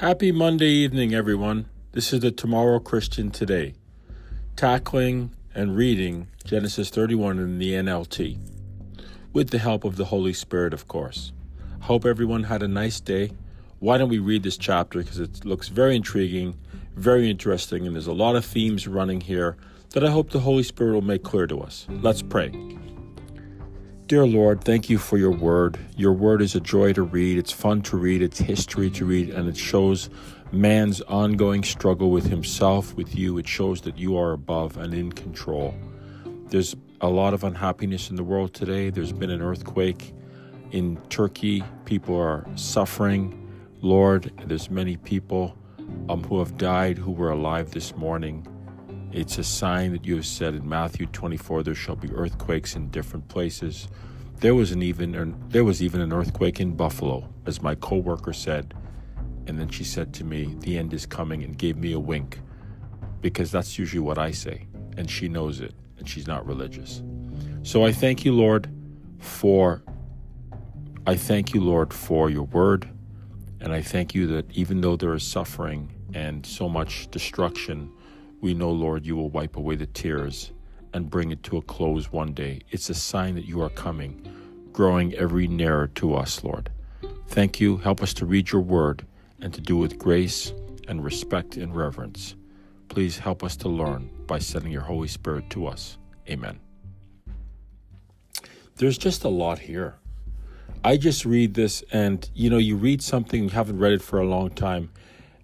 Happy Monday evening, everyone. This is the Tomorrow Christian Today, tackling and reading Genesis 31 in the NLT, with the help of the Holy Spirit, of course. Hope everyone had a nice day. Why don't we read this chapter? Because it looks very intriguing, very interesting, and there's a lot of themes running here that I hope the Holy Spirit will make clear to us. Let's pray. Dear Lord, thank you for your word. Your word is a joy to read. It's fun to read. It's history to read. And it shows man's ongoing struggle with himself, with you. It shows that you are above and in control. There's a lot of unhappiness in the world today. There's been an earthquake in Turkey. People are suffering. Lord, there's many people um, who have died who were alive this morning. It's a sign that you have said in Matthew 24 there shall be earthquakes in different places. There was an even there was even an earthquake in Buffalo, as my coworker said. And then she said to me, "The end is coming," and gave me a wink, because that's usually what I say, and she knows it, and she's not religious. So I thank you, Lord, for I thank you, Lord, for your word, and I thank you that even though there is suffering and so much destruction we know, Lord, you will wipe away the tears and bring it to a close one day. It's a sign that you are coming, growing every nearer to us, Lord. Thank you. Help us to read your word and to do with grace and respect and reverence. Please help us to learn by sending your Holy Spirit to us. Amen. There's just a lot here. I just read this, and you know, you read something, you haven't read it for a long time,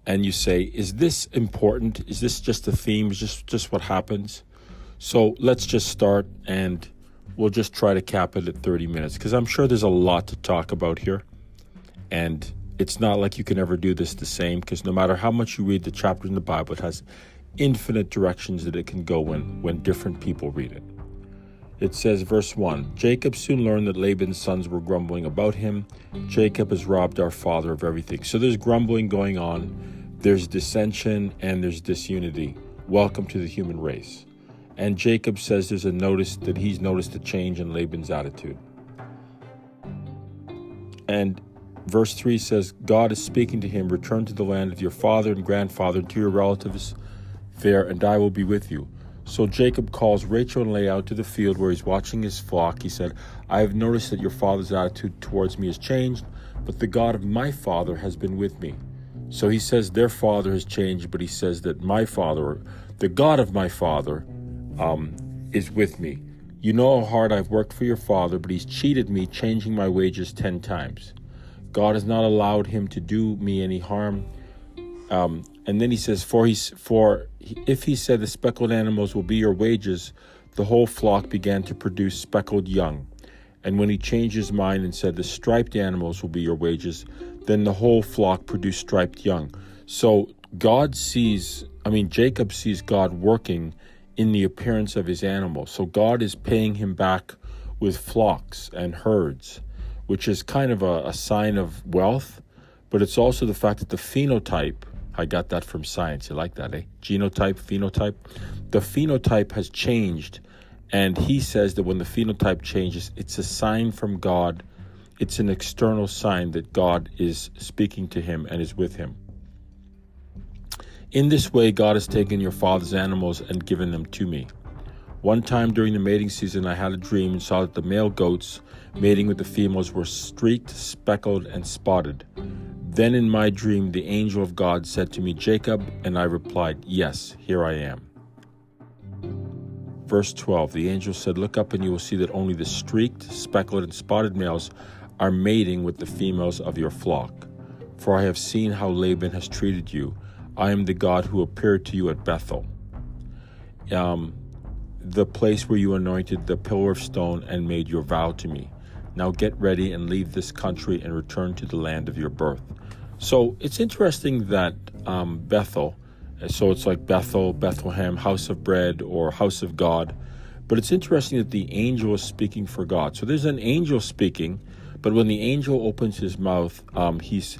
and you say, "Is this important? Is this just a theme? Is just just what happens?" So let's just start, and we'll just try to cap it at 30 minutes because I'm sure there's a lot to talk about here, and it's not like you can ever do this the same because no matter how much you read the chapter in the Bible, it has infinite directions that it can go in when different people read it. It says, verse 1 Jacob soon learned that Laban's sons were grumbling about him. Jacob has robbed our father of everything. So there's grumbling going on there's dissension and there's disunity. Welcome to the human race. And Jacob says there's a notice that he's noticed a change in Laban's attitude. And verse 3 says, God is speaking to him, Return to the land of your father and grandfather, to your relatives there, and I will be with you. So Jacob calls Rachel and Leah out to the field where he's watching his flock. He said, I have noticed that your father's attitude towards me has changed, but the God of my father has been with me. So he says their father has changed, but he says that my father, the God of my father, um, is with me. You know how hard I've worked for your father, but he's cheated me, changing my wages ten times. God has not allowed him to do me any harm. Um, and then he says, "For he's for if he said the speckled animals will be your wages, the whole flock began to produce speckled young. And when he changed his mind and said the striped animals will be your wages, then the whole flock produced striped young. So God sees, I mean, Jacob sees God working in the appearance of his animals. So God is paying him back with flocks and herds, which is kind of a, a sign of wealth, but it's also the fact that the phenotype, I got that from science. You like that, eh? Genotype, phenotype. The phenotype has changed. And he says that when the phenotype changes, it's a sign from God it's an external sign that God is speaking to him and is with him. In this way, God has taken your father's animals and given them to me. One time during the mating season, I had a dream and saw that the male goats mating with the females were streaked, speckled, and spotted. Then in my dream, the angel of God said to me, Jacob, and I replied, Yes, here I am. Verse 12 The angel said, Look up, and you will see that only the streaked, speckled, and spotted males are mating with the females of your flock. For I have seen how Laban has treated you. I am the God who appeared to you at Bethel, um, the place where you anointed the pillar of stone and made your vow to me. Now get ready and leave this country and return to the land of your birth. So it's interesting that um, Bethel, so it's like Bethel, Bethlehem, house of bread, or house of God. But it's interesting that the angel is speaking for God. So there's an angel speaking but when the angel opens his mouth, um, he's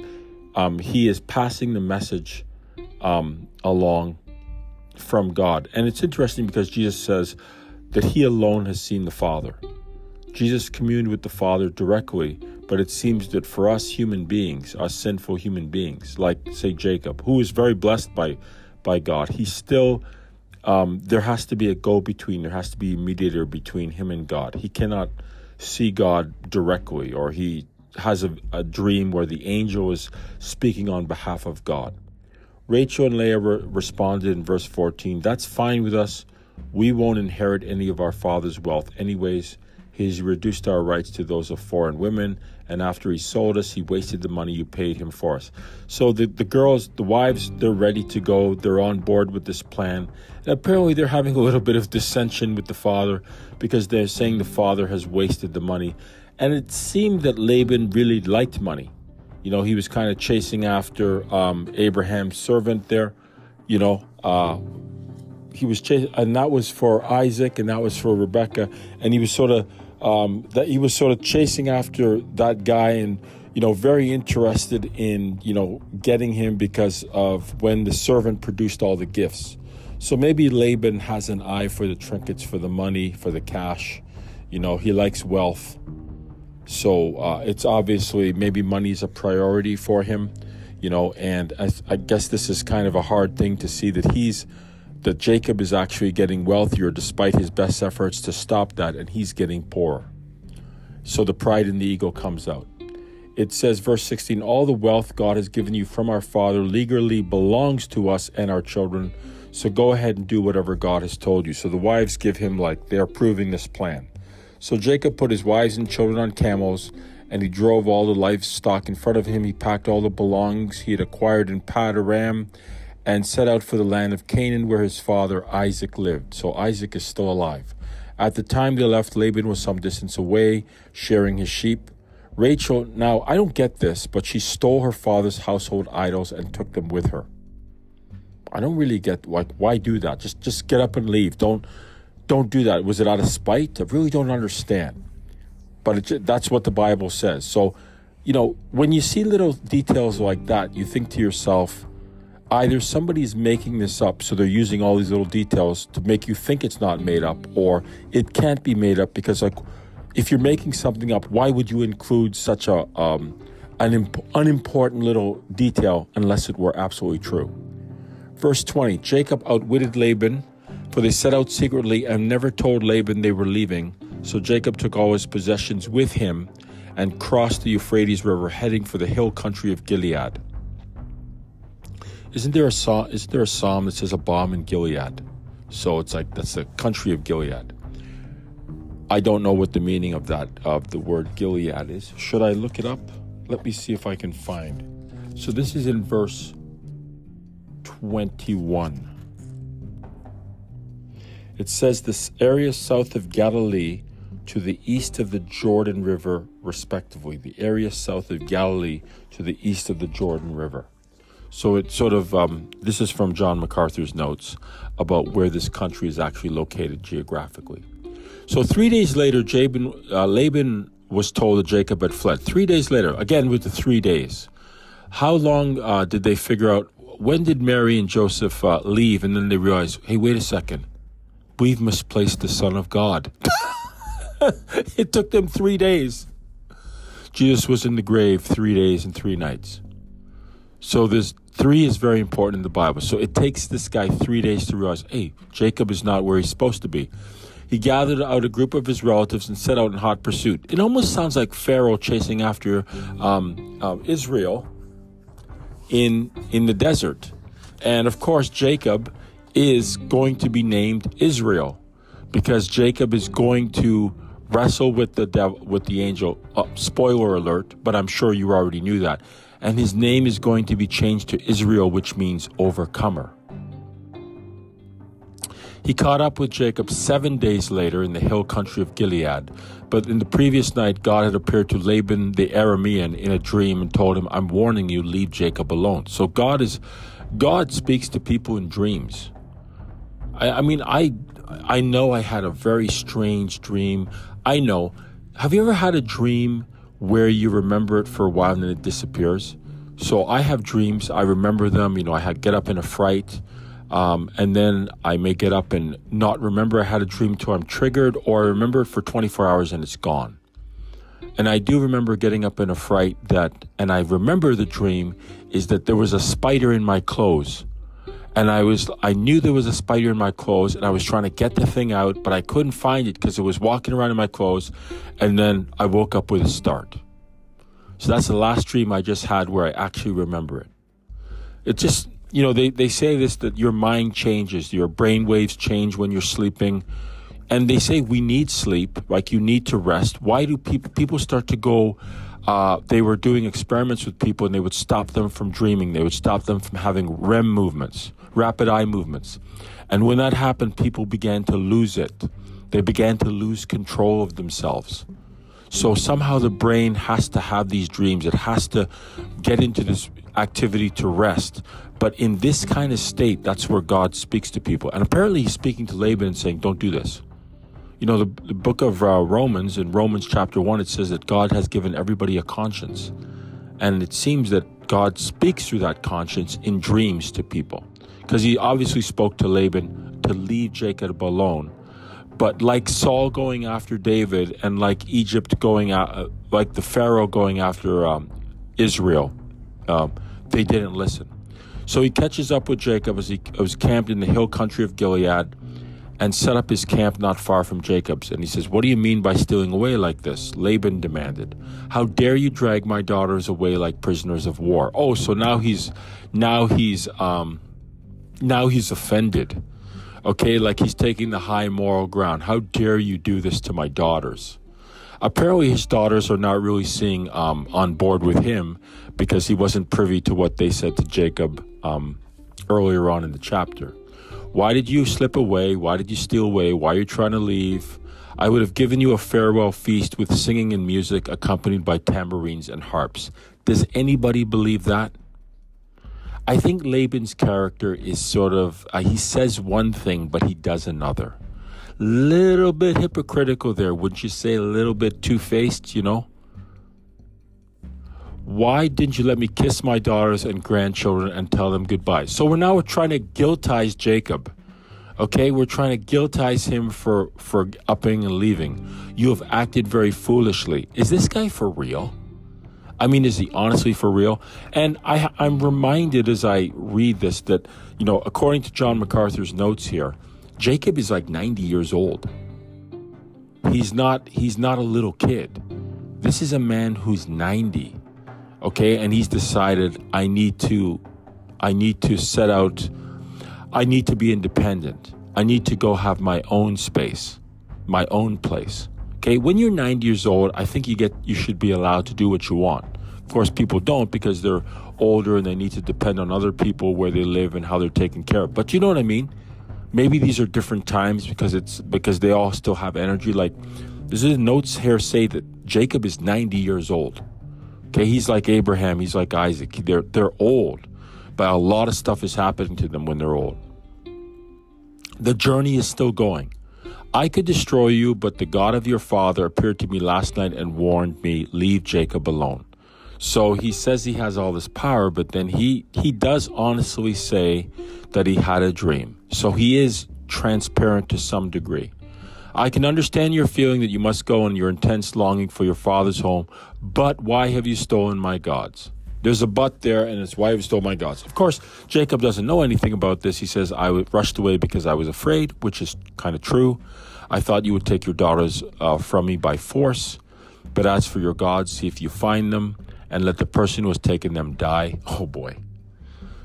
um, he is passing the message um, along from God. And it's interesting because Jesus says that he alone has seen the Father. Jesus communed with the Father directly, but it seems that for us human beings, us sinful human beings, like say Jacob, who is very blessed by by God, he still um, there has to be a go between. There has to be a mediator between him and God. He cannot see God directly, or he has a, a dream where the angel is speaking on behalf of God. Rachel and Leah re- responded in verse 14 That's fine with us. We won't inherit any of our father's wealth, anyways. He's reduced our rights to those of foreign women, and after he sold us, he wasted the money you paid him for us. So the, the girls, the wives, they're ready to go. They're on board with this plan. And apparently, they're having a little bit of dissension with the father because they're saying the father has wasted the money. And it seemed that Laban really liked money. You know, he was kind of chasing after um, Abraham's servant there. You know, uh, he was chasing, and that was for Isaac, and that was for Rebecca, and he was sort of um, that he was sort of chasing after that guy, and you know, very interested in you know getting him because of when the servant produced all the gifts. So maybe Laban has an eye for the trinkets, for the money, for the cash. You know, he likes wealth. So uh, it's obviously maybe money is a priority for him, you know, and I, I, guess this is kind of a hard thing to see that he's that Jacob is actually getting wealthier despite his best efforts to stop that, and he's getting poorer. So the pride in the ego comes out. It says, verse 16, all the wealth God has given you from our Father legally belongs to us and our children. So go ahead and do whatever God has told you. So the wives give him, like, they're approving this plan. So Jacob put his wives and children on camels, and he drove all the livestock in front of him. He packed all the belongings he had acquired in Paddan and set out for the land of Canaan where his father Isaac lived. So Isaac is still alive. At the time they left, Laban was some distance away, sharing his sheep. Rachel, now I don't get this, but she stole her father's household idols and took them with her. I don't really get like why do that? Just just get up and leave. Don't don't do that. Was it out of spite? I really don't understand. But it, that's what the Bible says. So, you know, when you see little details like that, you think to yourself, either somebody's making this up, so they're using all these little details to make you think it's not made up, or it can't be made up because, like, if you're making something up, why would you include such a um, an imp- unimportant little detail unless it were absolutely true? Verse 20 Jacob outwitted Laban for they set out secretly and never told Laban they were leaving. So Jacob took all his possessions with him and crossed the Euphrates River, heading for the hill country of Gilead. Isn't there a psalm? Isn't there a psalm that says a balm in Gilead? So it's like that's the country of Gilead. I don't know what the meaning of that of the word Gilead is. Should I look it up? Let me see if I can find. So this is in verse 21. It says this area south of Galilee to the east of the Jordan River, respectively. The area south of Galilee to the east of the Jordan River. So it sort of, um, this is from John MacArthur's notes about where this country is actually located geographically. So three days later, Jabin, uh, Laban was told that Jacob had fled. Three days later, again with the three days. How long uh, did they figure out? When did Mary and Joseph uh, leave? And then they realized, hey, wait a second We've misplaced the Son of God. it took them three days. Jesus was in the grave three days and three nights. So this three is very important in the Bible. So it takes this guy three days to realize, hey, Jacob is not where he's supposed to be. He gathered out a group of his relatives and set out in hot pursuit. It almost sounds like Pharaoh chasing after um, uh, Israel in in the desert, and of course Jacob is going to be named Israel because Jacob is going to wrestle with the devil with the angel. Uh, spoiler alert, but I'm sure you already knew that. And his name is going to be changed to Israel, which means overcomer. He caught up with Jacob seven days later in the hill country of Gilead. But in the previous night, God had appeared to Laban the Aramean in a dream and told him, I'm warning you, leave Jacob alone. So God is God speaks to people in dreams. I, I mean, I I know I had a very strange dream. I know. Have you ever had a dream where you remember it for a while and then it disappears? So I have dreams. I remember them. You know, I had get up in a fright. Um, and then I may get up and not remember I had a dream till I'm triggered, or I remember it for 24 hours and it's gone. And I do remember getting up in a fright that, and I remember the dream is that there was a spider in my clothes. And I was, I knew there was a spider in my clothes and I was trying to get the thing out, but I couldn't find it because it was walking around in my clothes. And then I woke up with a start. So that's the last dream I just had where I actually remember it. It just, you know, they, they say this that your mind changes, your brain waves change when you're sleeping and they say we need sleep, like you need to rest. Why do people people start to go? Uh, they were doing experiments with people, and they would stop them from dreaming. They would stop them from having REM movements, rapid eye movements, and when that happened, people began to lose it. They began to lose control of themselves. So somehow the brain has to have these dreams. It has to get into this activity to rest. But in this kind of state, that's where God speaks to people. And apparently, He's speaking to Laban and saying, Don't do this. You know, the, the book of uh, Romans, in Romans chapter 1, it says that God has given everybody a conscience. And it seems that God speaks through that conscience in dreams to people. Because he obviously spoke to Laban to leave Jacob alone. But like Saul going after David and like Egypt going out, uh, like the Pharaoh going after um, Israel, um, they didn't listen. So he catches up with Jacob as he was camped in the hill country of Gilead and set up his camp not far from Jacob's. And he says, What do you mean by stealing away like this? Laban demanded. How dare you drag my daughters away like prisoners of war? Oh, so now he's now he's um now he's offended. Okay, like he's taking the high moral ground. How dare you do this to my daughters? Apparently, his daughters are not really seeing um, on board with him because he wasn't privy to what they said to Jacob um, earlier on in the chapter. Why did you slip away? Why did you steal away? Why are you trying to leave? I would have given you a farewell feast with singing and music accompanied by tambourines and harps. Does anybody believe that? I think Laban's character is sort of, uh, he says one thing, but he does another. Little bit hypocritical there, wouldn't you say? A little bit two faced, you know? Why didn't you let me kiss my daughters and grandchildren and tell them goodbye? So we're now trying to guiltize Jacob. Okay, we're trying to guiltize him for for upping and leaving. You have acted very foolishly. Is this guy for real? I mean, is he honestly for real? And I, I'm reminded as I read this that, you know, according to John MacArthur's notes here, Jacob is like 90 years old. He's not he's not a little kid. This is a man who's 90 okay and he's decided i need to i need to set out i need to be independent i need to go have my own space my own place okay when you're 90 years old i think you get you should be allowed to do what you want of course people don't because they're older and they need to depend on other people where they live and how they're taken care of but you know what i mean maybe these are different times because it's because they all still have energy like this is notes here say that jacob is 90 years old Okay, he's like Abraham, he's like Isaac. They're they're old, but a lot of stuff is happening to them when they're old. The journey is still going. I could destroy you, but the God of your father appeared to me last night and warned me, leave Jacob alone. So he says he has all this power, but then he he does honestly say that he had a dream. So he is transparent to some degree. I can understand your feeling that you must go and your intense longing for your father's home, but why have you stolen my gods? There's a but there, and have you stolen my gods? Of course, Jacob doesn't know anything about this. He says, I rushed away because I was afraid, which is kind of true. I thought you would take your daughters uh, from me by force. But as for your gods, see if you find them, and let the person who has taken them die. Oh boy.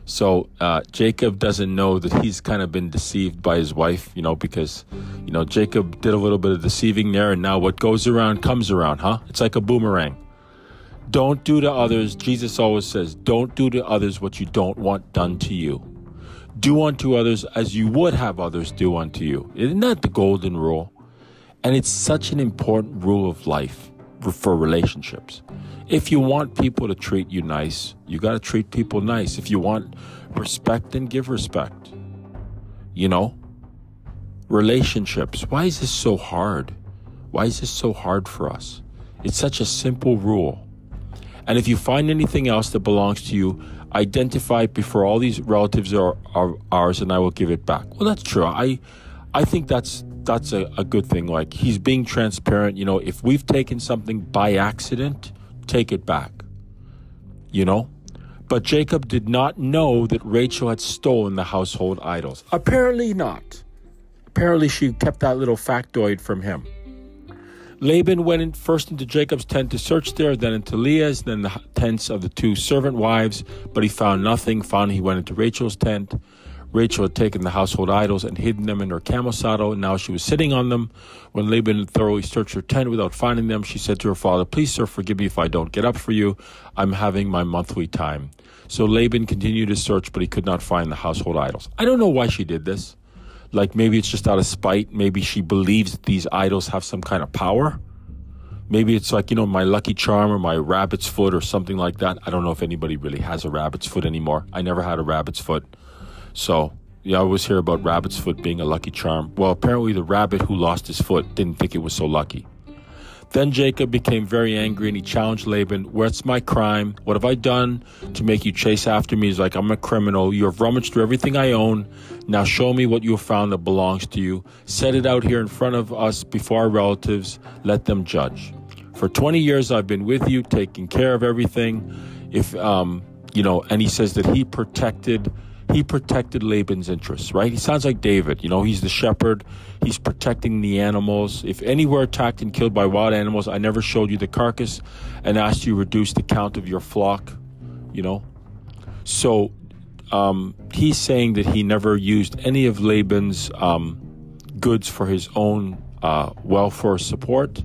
So uh, Jacob doesn't know that he's kind of been deceived by his wife, you know, because, you know, Jacob did a little bit of deceiving there, and now what goes around comes around, huh? It's like a boomerang. Don't do to others, Jesus always says, don't do to others what you don't want done to you. Do unto others as you would have others do unto you. Isn't that the golden rule? And it's such an important rule of life for relationships. If you want people to treat you nice, you got to treat people nice. If you want respect, then give respect. You know? Relationships. Why is this so hard? Why is this so hard for us? It's such a simple rule. And if you find anything else that belongs to you, Identify it before all these relatives are, are ours, and I will give it back. Well, that's true. I, I think that's that's a, a good thing. Like he's being transparent. You know, if we've taken something by accident, take it back. You know? But Jacob did not know that Rachel had stolen the household idols. Apparently not. Apparently she kept that little factoid from him. Laban went in first into Jacob's tent to search there, then into Leah's, then the tents of the two servant wives, but he found nothing. Finally, he went into Rachel's tent. Rachel had taken the household idols and hidden them in her camel saddle, and now she was sitting on them. When Laban thoroughly searched her tent without finding them, she said to her father, Please, sir, forgive me if I don't get up for you. I'm having my monthly time. So Laban continued his search, but he could not find the household idols. I don't know why she did this. Like maybe it's just out of spite. Maybe she believes these idols have some kind of power. Maybe it's like, you know, my lucky charm or my rabbit's foot or something like that. I don't know if anybody really has a rabbit's foot anymore. I never had a rabbit's foot. So, yeah, I always hear about rabbit's foot being a lucky charm. Well, apparently the rabbit who lost his foot didn't think it was so lucky. Then Jacob became very angry and he challenged Laban, What's my crime? What have I done to make you chase after me? He's like, I'm a criminal. You have rummaged through everything I own. Now show me what you have found that belongs to you. Set it out here in front of us before our relatives. Let them judge. For 20 years I've been with you, taking care of everything. If, um, you know, and he says that he protected he protected Laban's interests, right? He sounds like David. You know, he's the shepherd. He's protecting the animals. If any were attacked and killed by wild animals, I never showed you the carcass and asked you to reduce the count of your flock, you know? So um, he's saying that he never used any of Laban's um, goods for his own uh, welfare support.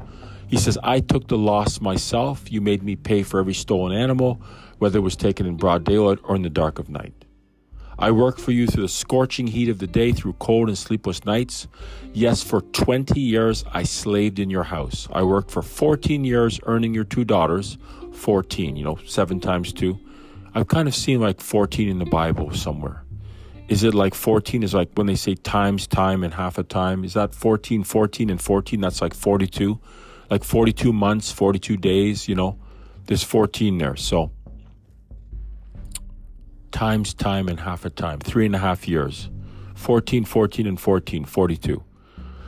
He says, I took the loss myself. You made me pay for every stolen animal, whether it was taken in broad daylight or in the dark of night. I worked for you through the scorching heat of the day, through cold and sleepless nights. Yes, for 20 years I slaved in your house. I worked for 14 years earning your two daughters. 14, you know, seven times two. I've kind of seen like 14 in the Bible somewhere. Is it like 14 is like when they say times time and half a time? Is that 14, 14 and 14? That's like 42. Like 42 months, 42 days, you know. There's 14 there. So times time and half a time, three and a half years. 14, 14, and 14, 42.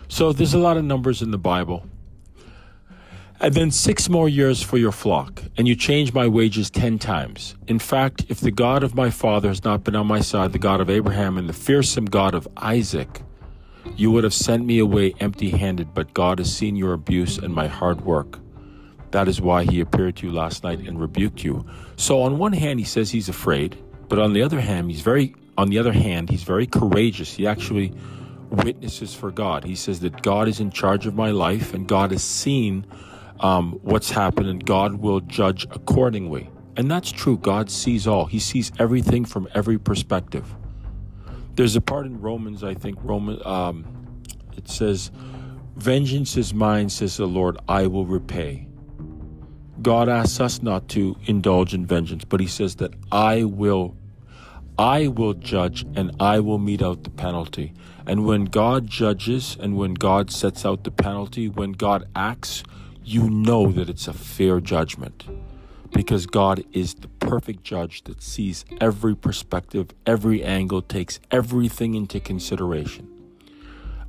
So there's a lot of numbers in the Bible. And then six more years for your flock, and you change my wages ten times. In fact, if the God of my father has not been on my side, the God of Abraham and the fearsome God of Isaac, you would have sent me away empty handed, but God has seen your abuse and my hard work. That is why he appeared to you last night and rebuked you. So, on one hand, he says he's afraid. But on the other hand, he's very on the other hand, he's very courageous. He actually witnesses for God. He says that God is in charge of my life and God has seen um, what's happened and God will judge accordingly. And that's true. God sees all. He sees everything from every perspective. There's a part in Romans, I think, Roman. Um, it says, "Vengeance is mine," says the Lord. I will repay. God asks us not to indulge in vengeance, but he says that I will I will judge and I will mete out the penalty. And when God judges and when God sets out the penalty, when God acts, you know that it's a fair judgment. Because God is the perfect judge that sees every perspective, every angle, takes everything into consideration.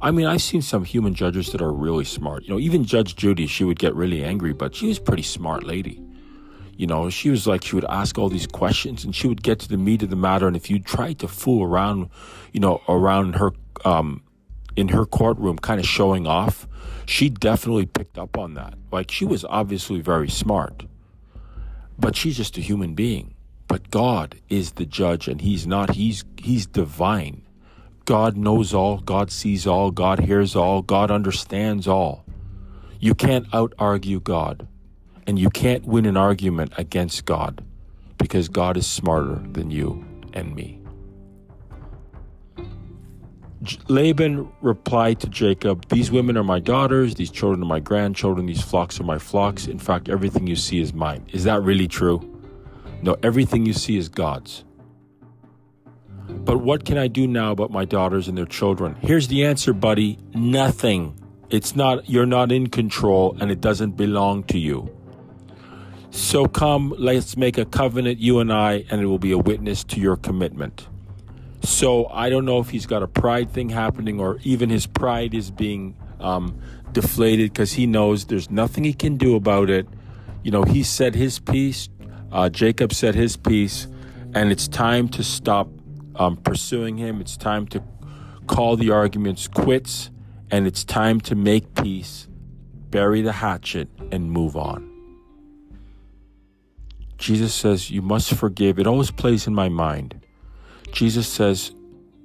I mean, I've seen some human judges that are really smart. You know, even Judge Judy, she would get really angry, but she was a pretty smart lady. You know, she was like, she would ask all these questions and she would get to the meat of the matter. And if you tried to fool around, you know, around her, um, in her courtroom, kind of showing off, she definitely picked up on that. Like, she was obviously very smart, but she's just a human being. But God is the judge and he's not, he's, he's divine. God knows all, God sees all, God hears all, God understands all. You can't out argue God, and you can't win an argument against God because God is smarter than you and me. Laban replied to Jacob, These women are my daughters, these children are my grandchildren, these flocks are my flocks. In fact, everything you see is mine. Is that really true? No, everything you see is God's. But what can I do now about my daughters and their children? Here's the answer, buddy nothing. It's not, you're not in control and it doesn't belong to you. So come, let's make a covenant, you and I, and it will be a witness to your commitment. So I don't know if he's got a pride thing happening or even his pride is being um, deflated because he knows there's nothing he can do about it. You know, he said his piece, uh, Jacob said his piece, and it's time to stop um, pursuing him. It's time to call the arguments quits, and it's time to make peace, bury the hatchet, and move on. Jesus says, You must forgive. It always plays in my mind. Jesus says,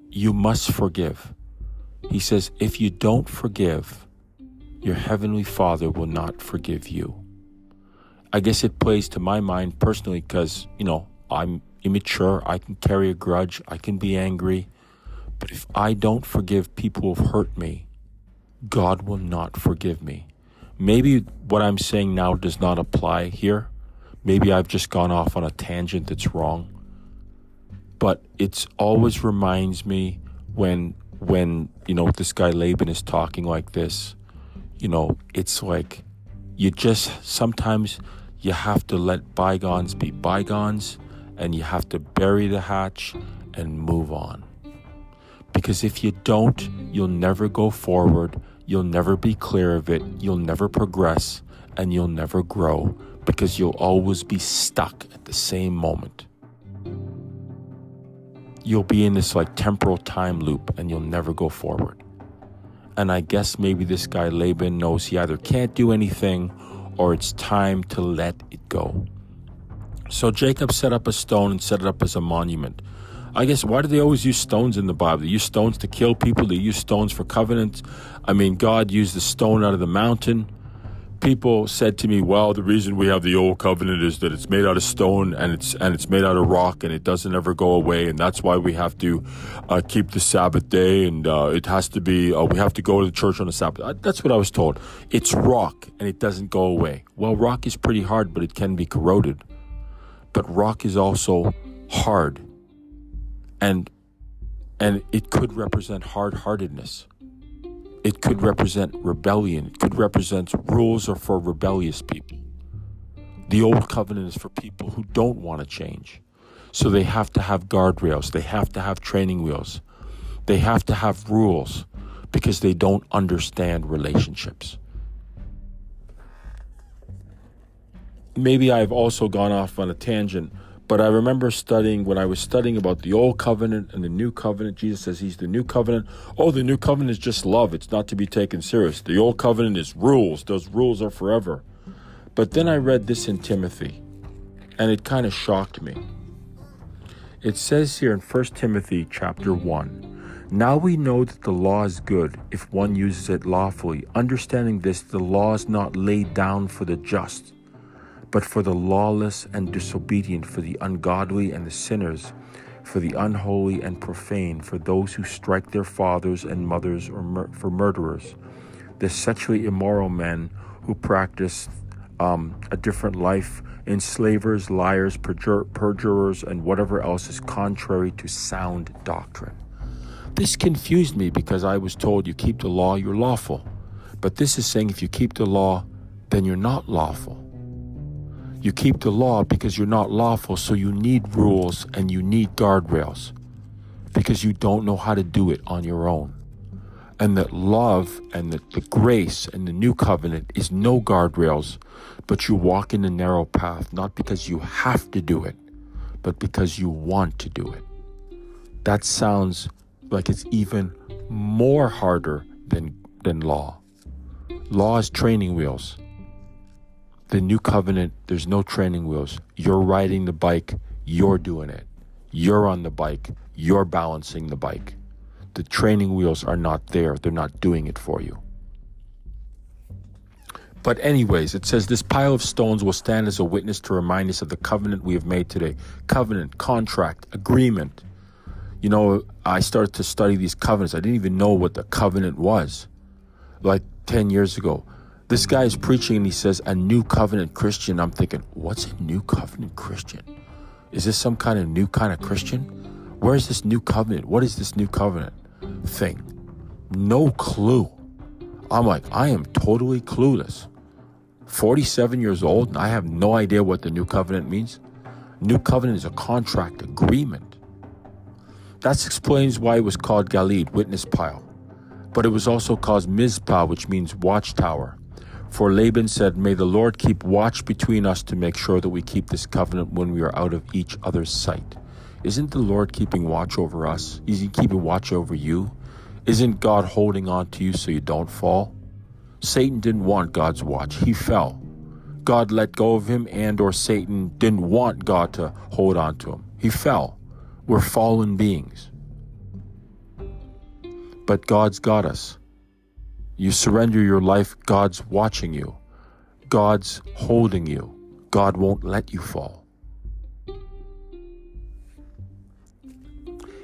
You must forgive. He says, If you don't forgive, your heavenly Father will not forgive you. I guess it plays to my mind personally because, you know, I'm immature. I can carry a grudge. I can be angry. But if I don't forgive people who've hurt me, God will not forgive me. Maybe what I'm saying now does not apply here. Maybe I've just gone off on a tangent that's wrong. But it's always reminds me when when you know this guy Laban is talking like this, you know, it's like you just sometimes you have to let bygones be bygones and you have to bury the hatch and move on. Because if you don't, you'll never go forward, you'll never be clear of it, you'll never progress, and you'll never grow because you'll always be stuck at the same moment. You'll be in this like temporal time loop and you'll never go forward. And I guess maybe this guy Laban knows he either can't do anything or it's time to let it go. So Jacob set up a stone and set it up as a monument. I guess why do they always use stones in the Bible? They use stones to kill people, they use stones for covenants. I mean, God used the stone out of the mountain people said to me, "Well, the reason we have the old covenant is that it's made out of stone and it's and it's made out of rock and it doesn't ever go away, and that's why we have to uh, keep the Sabbath day and uh, it has to be uh, we have to go to the church on the Sabbath." Uh, that's what I was told. It's rock and it doesn't go away. Well, rock is pretty hard, but it can be corroded. But rock is also hard, and and it could represent hard-heartedness. It could represent rebellion. It could represent rules are for rebellious people. The old covenant is for people who don't want to change. So they have to have guardrails. They have to have training wheels. They have to have rules because they don't understand relationships. Maybe I've also gone off on a tangent but I remember studying when I was studying about the old covenant and the new covenant. Jesus says he's the new covenant. Oh, the new covenant is just love. It's not to be taken serious. The old covenant is rules. Those rules are forever. But then I read this in Timothy, and it kind of shocked me. It says here in 1 Timothy chapter 1 Now we know that the law is good if one uses it lawfully. Understanding this, the law is not laid down for the just but for the lawless and disobedient, for the ungodly and the sinners, for the unholy and profane, for those who strike their fathers and mothers, or mur- for murderers, the sexually immoral men who practice um, a different life, enslavers, liars, perjur- perjurers, and whatever else is contrary to sound doctrine. This confused me because I was told you keep the law, you're lawful. But this is saying if you keep the law, then you're not lawful. You keep the law because you're not lawful, so you need rules and you need guardrails because you don't know how to do it on your own. And that love and that the grace and the new covenant is no guardrails, but you walk in the narrow path, not because you have to do it, but because you want to do it. That sounds like it's even more harder than, than law. Law is training wheels. The new covenant, there's no training wheels. You're riding the bike, you're doing it. You're on the bike, you're balancing the bike. The training wheels are not there, they're not doing it for you. But, anyways, it says this pile of stones will stand as a witness to remind us of the covenant we have made today. Covenant, contract, agreement. You know, I started to study these covenants. I didn't even know what the covenant was like 10 years ago. This guy is preaching and he says, a new covenant Christian. I'm thinking, what's a new covenant Christian? Is this some kind of new kind of Christian? Where is this new covenant? What is this new covenant thing? No clue. I'm like, I am totally clueless. 47 years old and I have no idea what the new covenant means? New covenant is a contract agreement. That explains why it was called Galeed, witness pile. But it was also called Mizpah, which means watchtower. For Laban said, May the Lord keep watch between us to make sure that we keep this covenant when we are out of each other's sight. Isn't the Lord keeping watch over us? Is He keeping watch over you? Isn't God holding on to you so you don't fall? Satan didn't want God's watch. He fell. God let go of him and or Satan didn't want God to hold on to him. He fell. We're fallen beings. But God's got us. You surrender your life, God's watching you. God's holding you. God won't let you fall.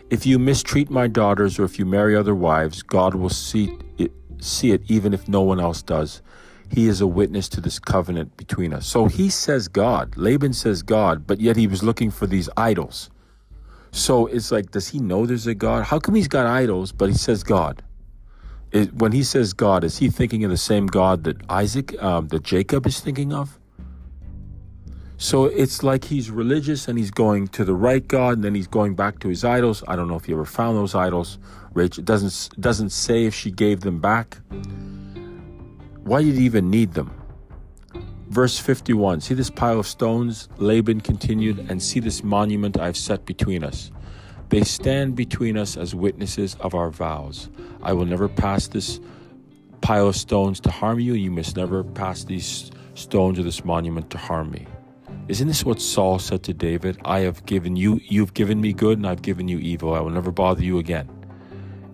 If you mistreat my daughters or if you marry other wives, God will see it, see it even if no one else does. He is a witness to this covenant between us. So he says God. Laban says God, but yet he was looking for these idols. So it's like, does he know there's a God? How come he's got idols, but he says God? It, when he says God, is he thinking of the same God that Isaac, um, that Jacob is thinking of? So it's like he's religious and he's going to the right God, and then he's going back to his idols. I don't know if he ever found those idols. Rachel doesn't doesn't say if she gave them back. Why did he even need them? Verse 51 See this pile of stones? Laban continued, and see this monument I've set between us. They stand between us as witnesses of our vows. I will never pass this pile of stones to harm you. You must never pass these stones or this monument to harm me. Isn't this what Saul said to David? I have given you, you've given me good, and I've given you evil. I will never bother you again.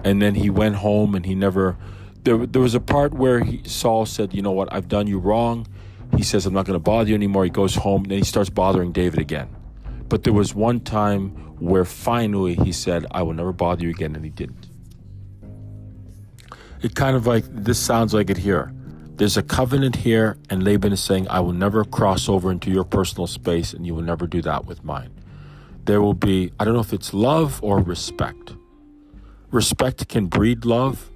And then he went home and he never. There, there was a part where he, Saul said, You know what? I've done you wrong. He says, I'm not going to bother you anymore. He goes home and then he starts bothering David again. But there was one time where finally he said, I will never bother you again, and he didn't. It kind of like this sounds like it here. There's a covenant here, and Laban is saying, I will never cross over into your personal space, and you will never do that with mine. There will be, I don't know if it's love or respect. Respect can breed love,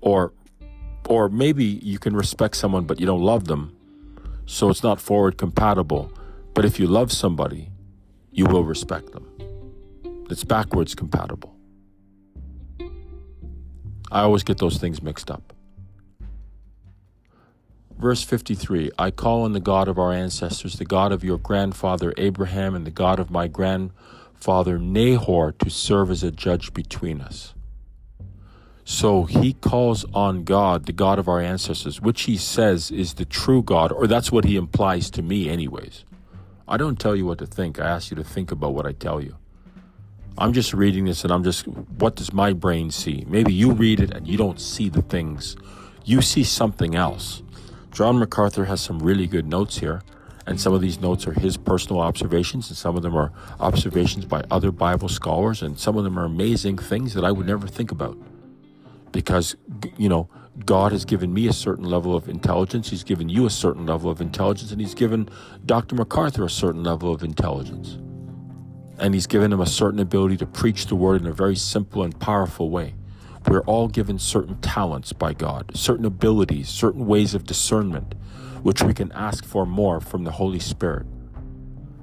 or or maybe you can respect someone but you don't love them, so it's not forward compatible. But if you love somebody, you will respect them. It's backwards compatible. I always get those things mixed up. Verse 53 I call on the God of our ancestors, the God of your grandfather Abraham, and the God of my grandfather Nahor to serve as a judge between us. So he calls on God, the God of our ancestors, which he says is the true God, or that's what he implies to me, anyways. I don't tell you what to think. I ask you to think about what I tell you. I'm just reading this and I'm just, what does my brain see? Maybe you read it and you don't see the things. You see something else. John MacArthur has some really good notes here, and some of these notes are his personal observations, and some of them are observations by other Bible scholars, and some of them are amazing things that I would never think about. Because, you know, God has given me a certain level of intelligence, He's given you a certain level of intelligence, and He's given Dr. MacArthur a certain level of intelligence. And He's given him a certain ability to preach the word in a very simple and powerful way. We're all given certain talents by God, certain abilities, certain ways of discernment, which we can ask for more from the Holy Spirit.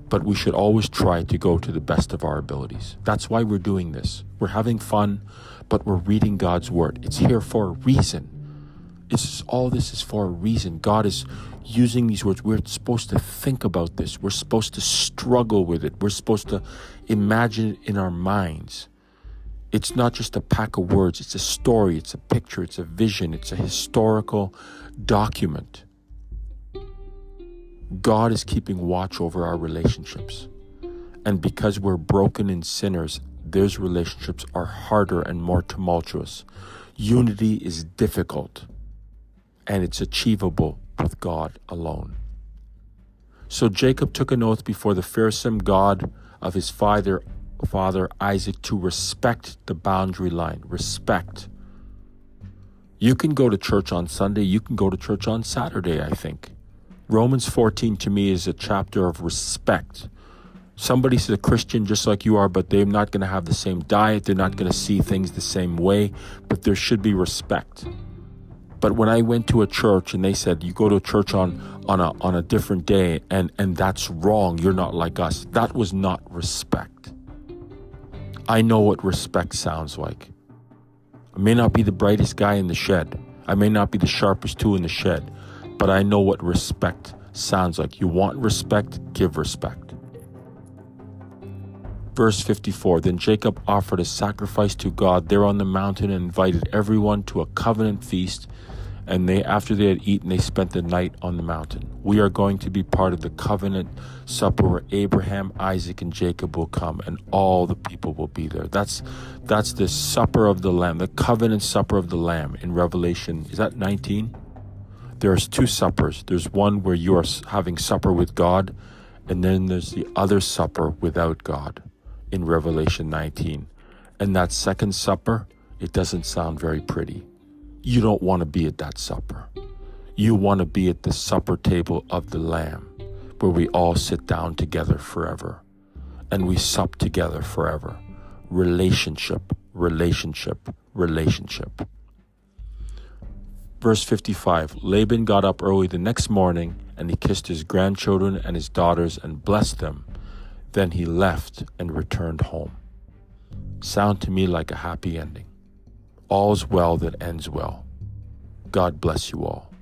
But we should always try to go to the best of our abilities. That's why we're doing this. We're having fun, but we're reading God's Word. It's here for a reason. It's all this is for a reason. God is using these words. We're supposed to think about this. We're supposed to struggle with it. We're supposed to imagine it in our minds. It's not just a pack of words, it's a story, it's a picture, it's a vision, it's a historical document. God is keeping watch over our relationships. And because we're broken and sinners, those relationships are harder and more tumultuous. Unity is difficult, and it's achievable with God alone. So Jacob took an oath before the fearsome God of his father father Isaac to respect the boundary line. Respect. You can go to church on Sunday, you can go to church on Saturday, I think. Romans 14 to me is a chapter of respect. Somebody's a Christian just like you are, but they're not going to have the same diet. They're not going to see things the same way, but there should be respect. But when I went to a church and they said you go to church on on a on a different day and and that's wrong, you're not like us. That was not respect. I know what respect sounds like. I may not be the brightest guy in the shed. I may not be the sharpest tool in the shed, but I know what respect sounds like. You want respect, give respect. Verse 54 Then Jacob offered a sacrifice to God there on the mountain and invited everyone to a covenant feast. And they, after they had eaten, they spent the night on the mountain. We are going to be part of the covenant supper where Abraham, Isaac, and Jacob will come, and all the people will be there. That's that's the supper of the Lamb, the covenant supper of the Lamb in Revelation. Is that 19? There's two suppers. There's one where you are having supper with God, and then there's the other supper without God in Revelation 19. And that second supper, it doesn't sound very pretty. You don't want to be at that supper. You want to be at the supper table of the Lamb, where we all sit down together forever and we sup together forever. Relationship, relationship, relationship. Verse 55 Laban got up early the next morning and he kissed his grandchildren and his daughters and blessed them. Then he left and returned home. Sound to me like a happy ending. All's well that ends well. God bless you all.